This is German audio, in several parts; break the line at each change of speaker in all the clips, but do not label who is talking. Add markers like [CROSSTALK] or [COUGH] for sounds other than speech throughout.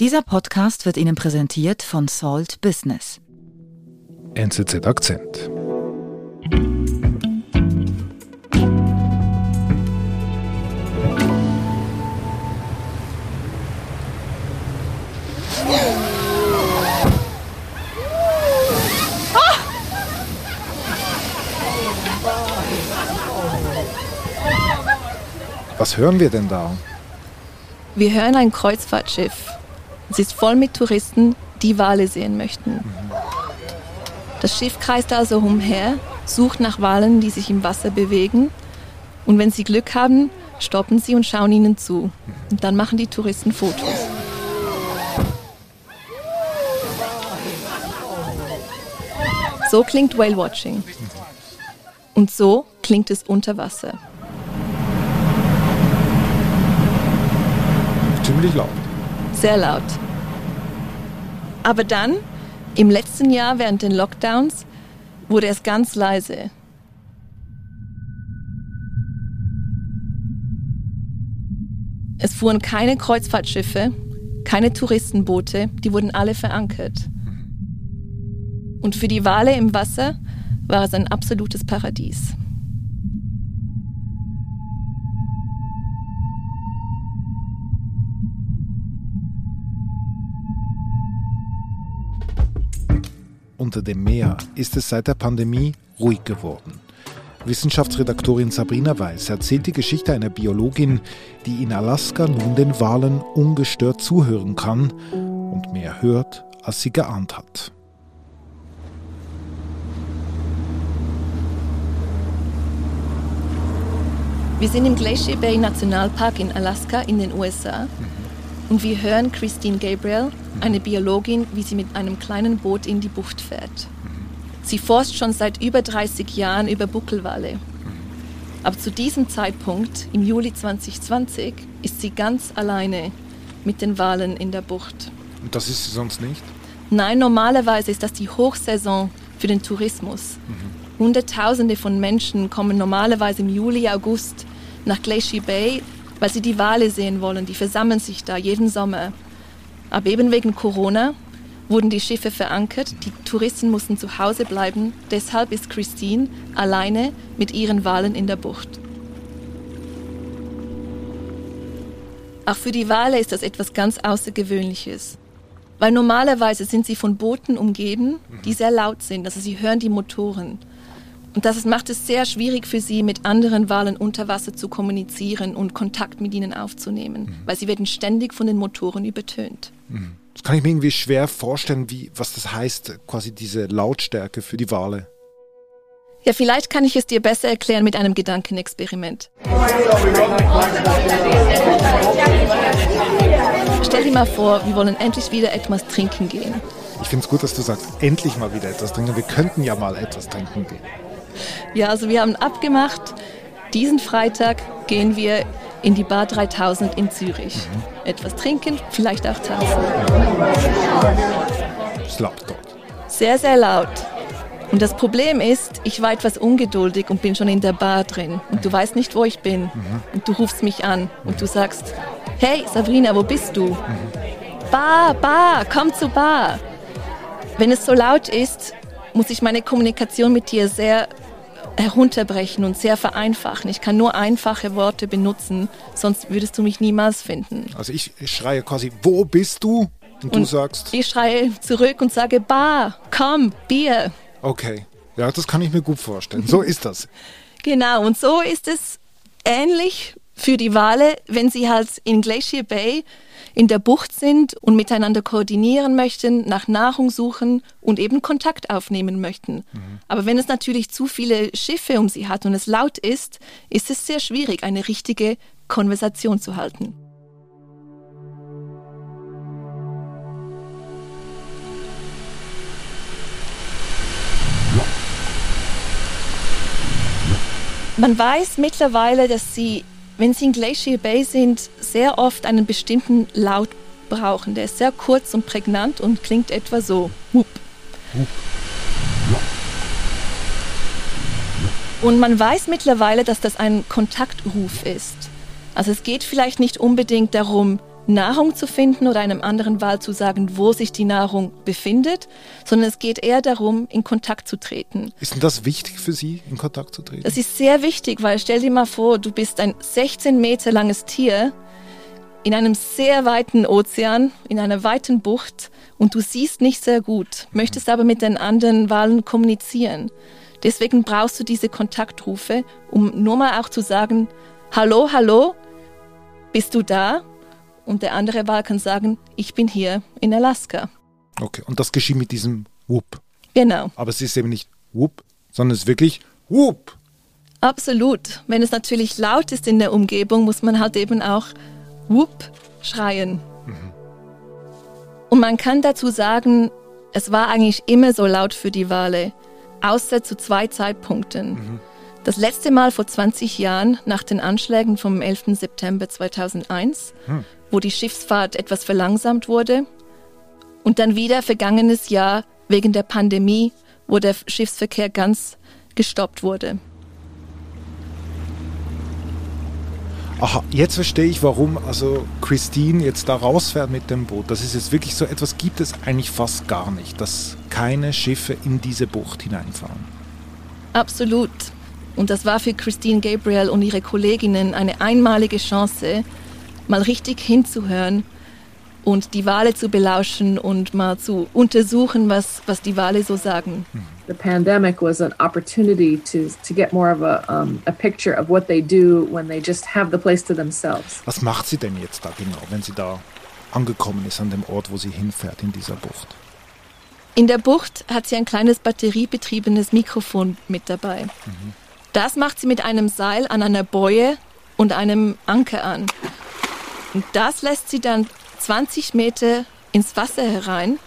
Dieser Podcast wird Ihnen präsentiert von Salt Business.
NZZ Akzent. Was hören wir denn da?
Wir hören ein Kreuzfahrtschiff. Es ist voll mit Touristen, die Wale sehen möchten. Das Schiff kreist also umher, sucht nach Walen, die sich im Wasser bewegen. Und wenn sie Glück haben, stoppen sie und schauen ihnen zu. Und dann machen die Touristen Fotos. So klingt Whale Watching. Und so klingt es unter Wasser.
Ziemlich laut.
Sehr laut. Aber dann, im letzten Jahr während den Lockdowns, wurde es ganz leise. Es fuhren keine Kreuzfahrtschiffe, keine Touristenboote, die wurden alle verankert. Und für die Wale im Wasser war es ein absolutes Paradies.
Unter dem Meer ist es seit der Pandemie ruhig geworden. Wissenschaftsredaktorin Sabrina Weiß erzählt die Geschichte einer Biologin, die in Alaska nun den Walen ungestört zuhören kann und mehr hört, als sie geahnt hat.
Wir sind im Glacier Bay Nationalpark in Alaska in den USA und wir hören Christine Gabriel, eine Biologin, wie sie mit einem kleinen Boot in die Bucht fährt. Sie forscht schon seit über 30 Jahren über Buckelwale. Aber zu diesem Zeitpunkt, im Juli 2020, ist sie ganz alleine mit den Walen in der Bucht.
Und das ist sie sonst nicht?
Nein, normalerweise ist das die Hochsaison für den Tourismus. Hunderttausende von Menschen kommen normalerweise im Juli, August nach Glacier Bay, weil sie die Wale sehen wollen. Die versammeln sich da jeden Sommer. Aber eben wegen Corona wurden die Schiffe verankert, die Touristen mussten zu Hause bleiben. Deshalb ist Christine alleine mit ihren Walen in der Bucht. Auch für die Wale ist das etwas ganz Außergewöhnliches. Weil normalerweise sind sie von Booten umgeben, die sehr laut sind. Also sie hören die Motoren. Und das macht es sehr schwierig für sie, mit anderen Walen unter Wasser zu kommunizieren und Kontakt mit ihnen aufzunehmen, weil sie werden ständig von den Motoren übertönt.
Das kann ich mir irgendwie schwer vorstellen, wie, was das heißt, quasi diese Lautstärke für die Wale.
Ja, vielleicht kann ich es dir besser erklären mit einem Gedankenexperiment. Stell dir mal vor, wir wollen endlich wieder etwas trinken gehen.
Ich finde es gut, dass du sagst, endlich mal wieder etwas trinken. Wir könnten ja mal etwas trinken gehen.
Ja, also wir haben abgemacht, diesen Freitag gehen wir in die Bar 3000 in Zürich. Etwas trinken, vielleicht auch tanzen.
Es laut dort.
Sehr, sehr laut. Und das Problem ist, ich war etwas ungeduldig und bin schon in der Bar drin. Und du weißt nicht, wo ich bin. Und du rufst mich an und du sagst, hey Sabrina, wo bist du? Bar, Bar, komm zur Bar. Wenn es so laut ist, muss ich meine Kommunikation mit dir sehr herunterbrechen und sehr vereinfachen. Ich kann nur einfache Worte benutzen, sonst würdest du mich niemals finden.
Also ich, ich schreie quasi, wo bist du? Und, du
Und
sagst,
Ich schreie zurück und sage, Bar, komm, Bier.
okay. Ja, das kann ich mir gut vorstellen. So ist das. [LAUGHS]
Genau, und so ist es ähnlich für die Wale, wenn sie halt in Glacier Bay in der Bucht sind und miteinander koordinieren möchten, nach Nahrung suchen und eben Kontakt aufnehmen möchten. Aber wenn es natürlich zu viele Schiffe um sie hat und es laut ist, ist es sehr schwierig, eine richtige Konversation zu halten. Man weiß mittlerweile, dass sie, wenn sie in Glacier Bay sind, sehr oft einen bestimmten Laut brauchen. Der ist sehr kurz und prägnant und klingt etwa so. Whoop. Und man weiß mittlerweile, dass das ein Kontaktruf ist. Also es geht vielleicht nicht unbedingt darum, Nahrung zu finden oder einem anderen Wal zu sagen, wo sich die Nahrung befindet, sondern es geht eher darum, in Kontakt zu treten.
Ist denn das wichtig für Sie, in Kontakt zu treten?
Das ist sehr wichtig, weil stell dir mal vor, du bist ein 16 Meter langes Tier in einem sehr weiten Ozean, in einer weiten Bucht und du siehst nicht sehr gut, möchtest aber mit den anderen Walen kommunizieren. Deswegen brauchst du diese Kontaktrufe, um nur mal auch zu sagen, hallo, hallo, bist du da? Und der andere Wal kann sagen, ich bin hier in Alaska.
Okay, und das geschieht mit diesem Whoop.
Genau.
Aber es ist eben nicht Whoop, sondern es ist wirklich Whoop.
Absolut. Wenn es natürlich laut ist in der Umgebung, muss man halt eben auch Whoop schreien. Mhm. Und man kann dazu sagen, es war eigentlich immer so laut für die Wale, außer zu zwei Zeitpunkten. Mhm. Das letzte Mal vor 20 Jahren nach den Anschlägen vom 11. September 2001, hm. Wo die Schiffsfahrt etwas verlangsamt wurde. Und dann wieder vergangenes Jahr wegen der Pandemie, wo der Schiffsverkehr ganz gestoppt wurde.
Aha, jetzt verstehe ich, warum also Christine jetzt da rausfährt mit dem Boot. Das ist jetzt wirklich so etwas, gibt es eigentlich fast gar nicht, dass keine Schiffe in diese Bucht hineinfahren.
Absolut. Und das war für Christine Gabriel und ihre Kolleginnen eine einmalige Chance, mal richtig hinzuhören und die Wale zu belauschen und mal zu untersuchen, was, was die Wale so sagen.
The pandemic was an opportunity to, to get more of a, um, a picture of what they do when they just have the place to themselves.
Was macht sie denn jetzt da genau, wenn sie da angekommen ist an dem Ort, wo sie hinfährt in dieser Bucht?
In der Bucht hat sie ein kleines batteriebetriebenes Mikrofon mit dabei. Mhm. Das macht sie mit einem Seil an einer Boje und einem Anker an. Und das lässt sie dann 20 Meter ins Wasser herein,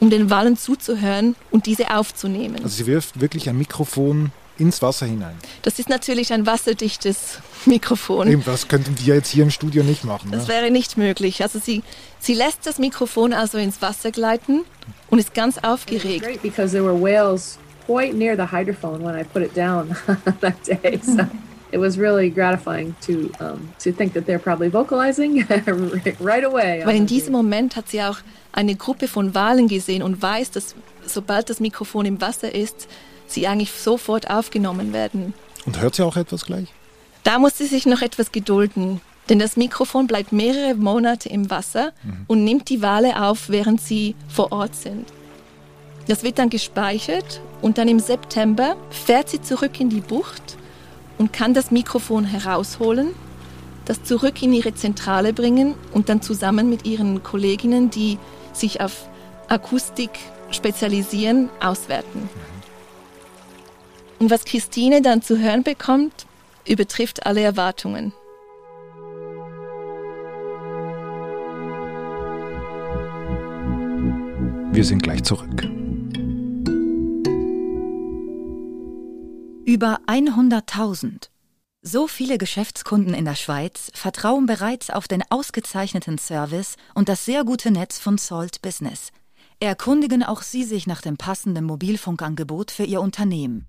um den Wallen zuzuhören und diese aufzunehmen.
Also sie wirft wirklich ein Mikrofon ins Wasser hinein.
Das ist natürlich ein wasserdichtes Mikrofon.
Eben, das könnten wir jetzt hier im Studio nicht machen.
Das ne? wäre nicht möglich. Also sie, sie lässt das Mikrofon also ins Wasser gleiten und ist ganz aufgeregt. Great because there were whales quite near the hydrophone when I put it down [LAUGHS] that day. So it was really gratifying to um, to think that they're probably vocalizing [LAUGHS] right away. Weil in diesem Moment hat sie auch eine Gruppe von Walen gesehen und weiß, dass sobald das Mikrofon im Wasser ist, sie eigentlich sofort aufgenommen werden.
Und hört sie auch etwas gleich?
Da muss sie sich noch etwas gedulden, denn das Mikrofon bleibt mehrere Monate im Wasser mhm. und nimmt die Wale auf, während sie vor Ort sind. Das wird dann gespeichert und dann im September fährt sie zurück in die Bucht und kann das Mikrofon herausholen, das zurück in ihre Zentrale bringen und dann zusammen mit ihren Kolleginnen, die sich auf Akustik spezialisieren, auswerten. Und was Christine dann zu hören bekommt, übertrifft alle Erwartungen.
Wir sind gleich zurück.
Über 100.000. So viele Geschäftskunden in der Schweiz vertrauen bereits auf den ausgezeichneten Service und das sehr gute Netz von Salt Business. Erkundigen auch Sie sich nach dem passenden Mobilfunkangebot für Ihr Unternehmen.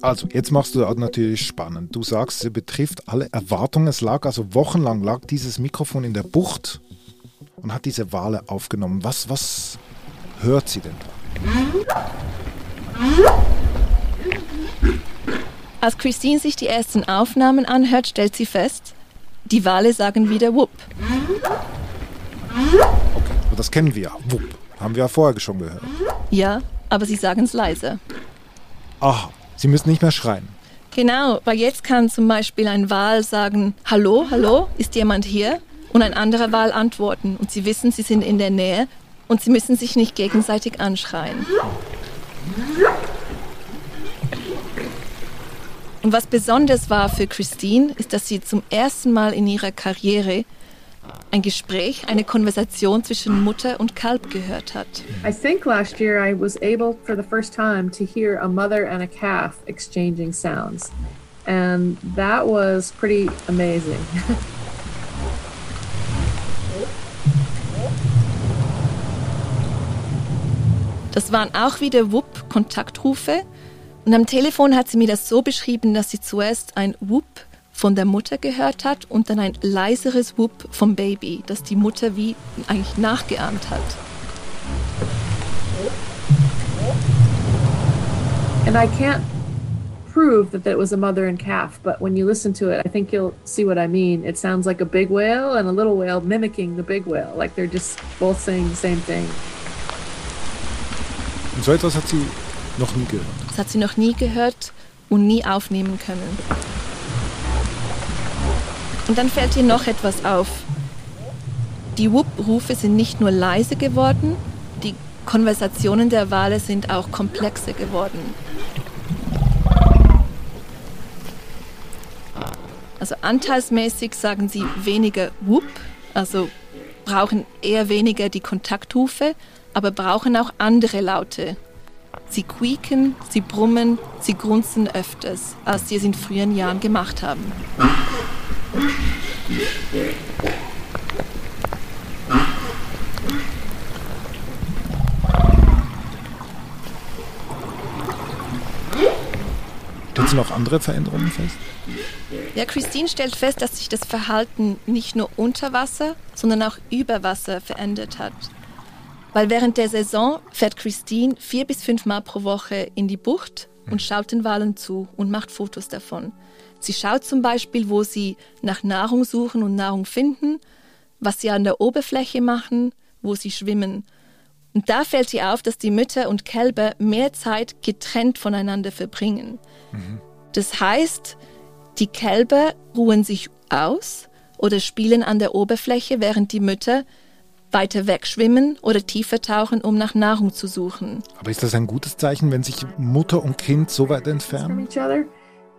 Also, jetzt machst du das natürlich spannend. Du sagst, sie betrifft alle Erwartungen. Es lag also wochenlang lag dieses Mikrofon in der Bucht und hat diese Wale aufgenommen. Was, was hört sie denn da?
Als Christine sich die ersten Aufnahmen anhört, stellt sie fest, die Wale sagen wieder Wupp.
Okay, das kennen wir. Wupp. Haben wir ja vorher schon gehört.
Ja, aber sie sagen es leise.
Aha, Sie müssen nicht mehr schreien.
Genau, weil jetzt kann zum Beispiel ein Wal sagen, hallo, hallo, ist jemand hier? Und ein anderer Wal antworten. Und sie wissen, sie sind in der Nähe und sie müssen sich nicht gegenseitig anschreien. Und was besonders war für Christine, ist, dass sie zum ersten Mal in ihrer Karriere ein Gespräch, eine Konversation zwischen Mutter und Kalb gehört hat.
I think last year I was able for the first time to hear a mother and a calf exchanging sounds. And that was pretty amazing. [LAUGHS]
Das waren auch wieder WUP-Kontaktrufe. Und am Telefon hat sie mir das so beschrieben, dass sie zuerst ein WUP von der Mutter gehört hat und dann ein leiseres Whoop vom Baby, das die Mutter wie eigentlich nachgeahmt hat.
And I can't prove that that was a mother and calf, but when you listen to it, I think you'll see what I mean. It sounds like a big whale and a little whale mimicking the big whale, like they're just both saying the same thing.
Und so etwas hat sie noch nie gehört.
Das hat sie noch nie gehört und nie aufnehmen können. Und dann fällt ihr noch etwas auf. Die Whoop-Rufe sind nicht nur leise geworden, die Konversationen der Wale sind auch komplexer geworden. Also anteilsmäßig sagen sie weniger Whoop, also brauchen eher weniger die Kontaktrufe, aber brauchen auch andere Laute. Sie quieken, sie brummen, sie grunzen öfters, als sie es in früheren Jahren gemacht haben.
Stellt sie noch andere Veränderungen fest?
Ja, Christine stellt fest, dass sich das Verhalten nicht nur unter Wasser, sondern auch über Wasser verändert hat. Weil während der Saison fährt Christine vier bis fünf Mal pro Woche in die Bucht und schaut den Walen zu und macht Fotos davon. Sie schaut zum Beispiel, wo sie nach Nahrung suchen und Nahrung finden, was sie an der Oberfläche machen, wo sie schwimmen. Und da fällt ihr auf, dass die Mütter und Kälber mehr Zeit getrennt voneinander verbringen. Mhm. Das heißt, die Kälber ruhen sich aus oder spielen an der Oberfläche, während die Mütter weiter wegschwimmen oder tiefer tauchen, um nach Nahrung zu suchen.
Aber ist das ein gutes Zeichen, wenn sich Mutter und Kind so weit entfernen?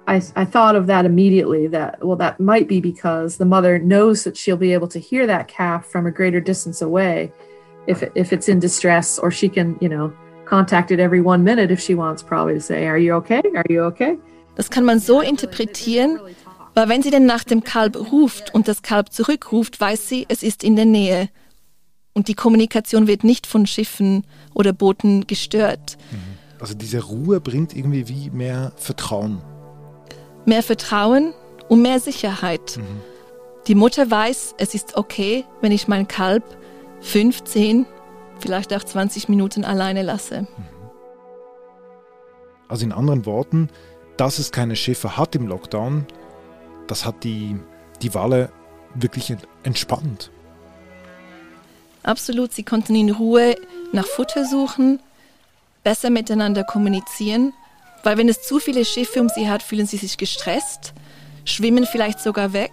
I, I thought of that immediately that, well, that might be because the mother knows that she'll be able to hear that calf from a greater distance away if, if it's in distress, or she can, you know, contact it every one minute if she wants, probably to say, Are you okay? Are you okay?
Das kann man so interpretieren, weil wenn sie dann nach dem Kalb ruft und das Kalb zurückruft, weiß sie, es ist in der Nähe. Und die Kommunikation wird nicht von Schiffen oder Booten gestört.
Mhm. Also diese Ruhe bringt irgendwie wie mehr Vertrauen
mehr Vertrauen und mehr Sicherheit. Mhm. Die Mutter weiß, es ist okay, wenn ich mein Kalb 15, vielleicht auch 20 Minuten alleine lasse. Mhm.
Also in anderen Worten, dass es keine Schiffe hat im Lockdown, das hat die, die Wale wirklich entspannt.
Absolut, sie konnten in Ruhe nach Futter suchen, besser miteinander kommunizieren weil wenn es zu viele Schiffe um sie hat, fühlen sie sich gestresst, schwimmen vielleicht sogar weg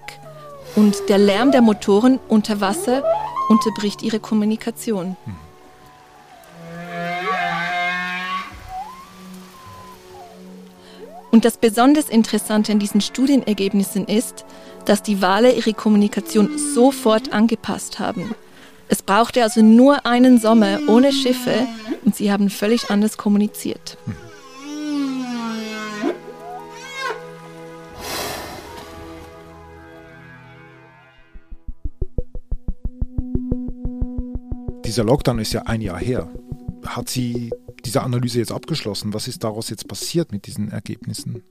und der Lärm der Motoren unter Wasser unterbricht ihre Kommunikation. Und das besonders Interessante an diesen Studienergebnissen ist, dass die Wale ihre Kommunikation sofort angepasst haben. Es brauchte also nur einen Sommer ohne Schiffe und sie haben völlig anders kommuniziert.
Dieser Lockdown ist ja ein Jahr her. Hat sie diese Analyse jetzt abgeschlossen? Was ist daraus jetzt passiert mit diesen Ergebnissen?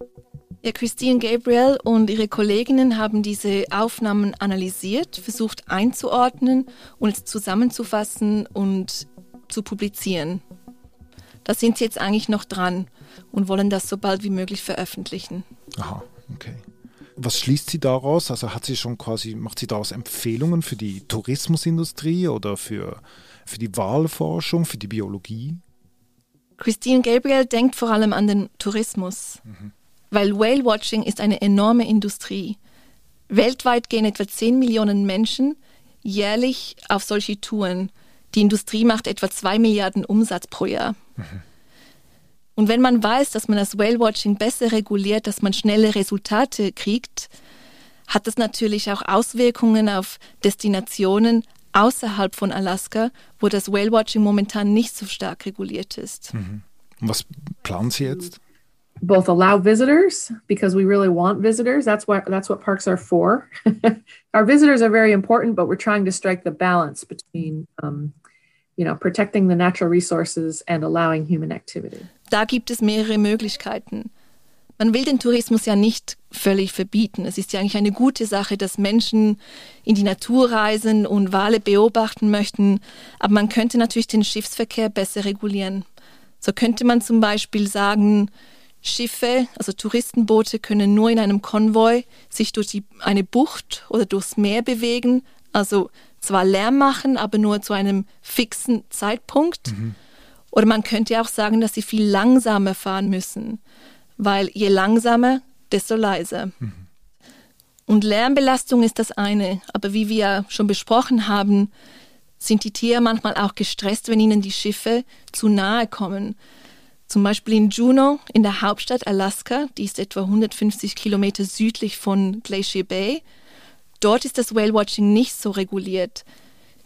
Ja, Christine Gabriel und ihre Kolleginnen haben diese Aufnahmen analysiert, versucht einzuordnen und zusammenzufassen und zu publizieren. Da sind sie jetzt eigentlich noch dran und wollen das so bald wie möglich veröffentlichen.
Aha, okay. Was schließt sie daraus? Also hat sie schon quasi, macht sie daraus Empfehlungen für die Tourismusindustrie oder für, für die Wahlforschung, für die Biologie?
Christine Gabriel denkt vor allem an den Tourismus, mhm. weil Whale-Watching ist eine enorme Industrie. Weltweit gehen etwa 10 Millionen Menschen jährlich auf solche Touren. Die Industrie macht etwa 2 Milliarden Umsatz pro Jahr. Mhm. Und wenn man weiß, dass man das Whale-Watching besser reguliert, dass man schnelle Resultate kriegt, hat das natürlich auch Auswirkungen auf Destinationen außerhalb von Alaska, wo das Whale-Watching momentan nicht so stark reguliert ist.
Mhm. Was planen Sie jetzt?
Both allow visitors because we really want visitors. That's what that's what parks are for. [LAUGHS] Our visitors are very important, but we're trying to strike the balance between um, you know, protecting the natural resources and allowing human activity.
Da gibt es mehrere Möglichkeiten. Man will den Tourismus ja nicht völlig verbieten. Es ist ja eigentlich eine gute Sache, dass Menschen in die Natur reisen und Wale beobachten möchten. Aber man könnte natürlich den Schiffsverkehr besser regulieren. So könnte man zum Beispiel sagen, Schiffe, also Touristenboote, können nur in einem Konvoi sich durch die, eine Bucht oder durchs Meer bewegen. Also zwar Lärm machen, aber nur zu einem fixen Zeitpunkt. Mhm. Oder man könnte auch sagen, dass sie viel langsamer fahren müssen weil je langsamer, desto leiser. Mhm. Und Lärmbelastung ist das eine, aber wie wir schon besprochen haben, sind die Tiere manchmal auch gestresst, wenn ihnen die Schiffe zu nahe kommen. Zum Beispiel in Juneau, in der Hauptstadt Alaska, die ist etwa 150 Kilometer südlich von Glacier Bay. Dort ist das Whale-Watching nicht so reguliert.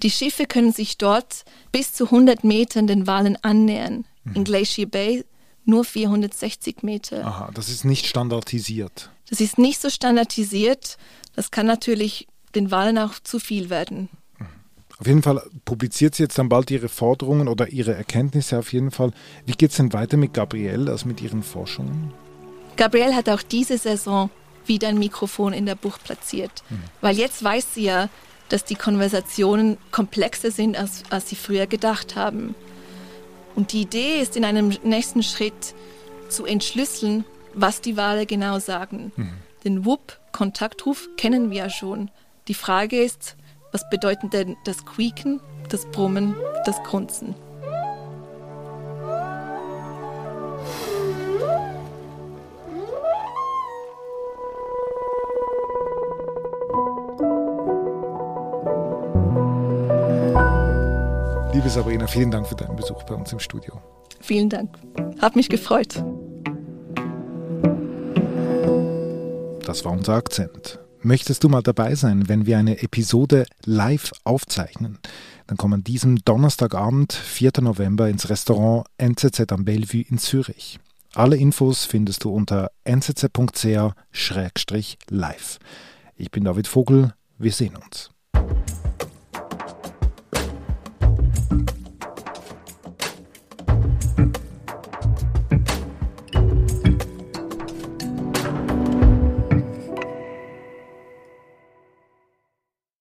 Die Schiffe können sich dort bis zu 100 Metern den Walen annähern. In mhm. Glacier Bay nur 460 Meter.
Aha, das ist nicht standardisiert.
Das ist nicht so standardisiert. Das kann natürlich den Wahlen auch zu viel werden.
Auf jeden Fall publiziert sie jetzt dann bald ihre Forderungen oder ihre Erkenntnisse auf jeden Fall. Wie geht es denn weiter mit Gabrielle, also mit ihren Forschungen?
Gabrielle hat auch diese Saison wieder ein Mikrofon in der Bucht platziert, hm. weil jetzt weiß sie ja, dass die Konversationen komplexer sind, als, als sie früher gedacht haben. Und die Idee ist in einem nächsten Schritt zu entschlüsseln, was die Wale genau sagen. Mhm. Den Wupp, Kontaktruf, kennen wir ja schon. Die Frage ist, was bedeutet denn das Quieken, das Brummen, das Grunzen?
Liebe Sabrina, vielen Dank für deinen Besuch bei uns im Studio.
Vielen Dank. Hat mich gefreut.
Das war unser Akzent. Möchtest du mal dabei sein, wenn wir eine Episode live aufzeichnen? Dann komm an diesem Donnerstagabend, 4. November, ins Restaurant NZZ am Bellevue in Zürich. Alle Infos findest du unter nzz.ch-live. Ich bin David Vogel, wir sehen uns.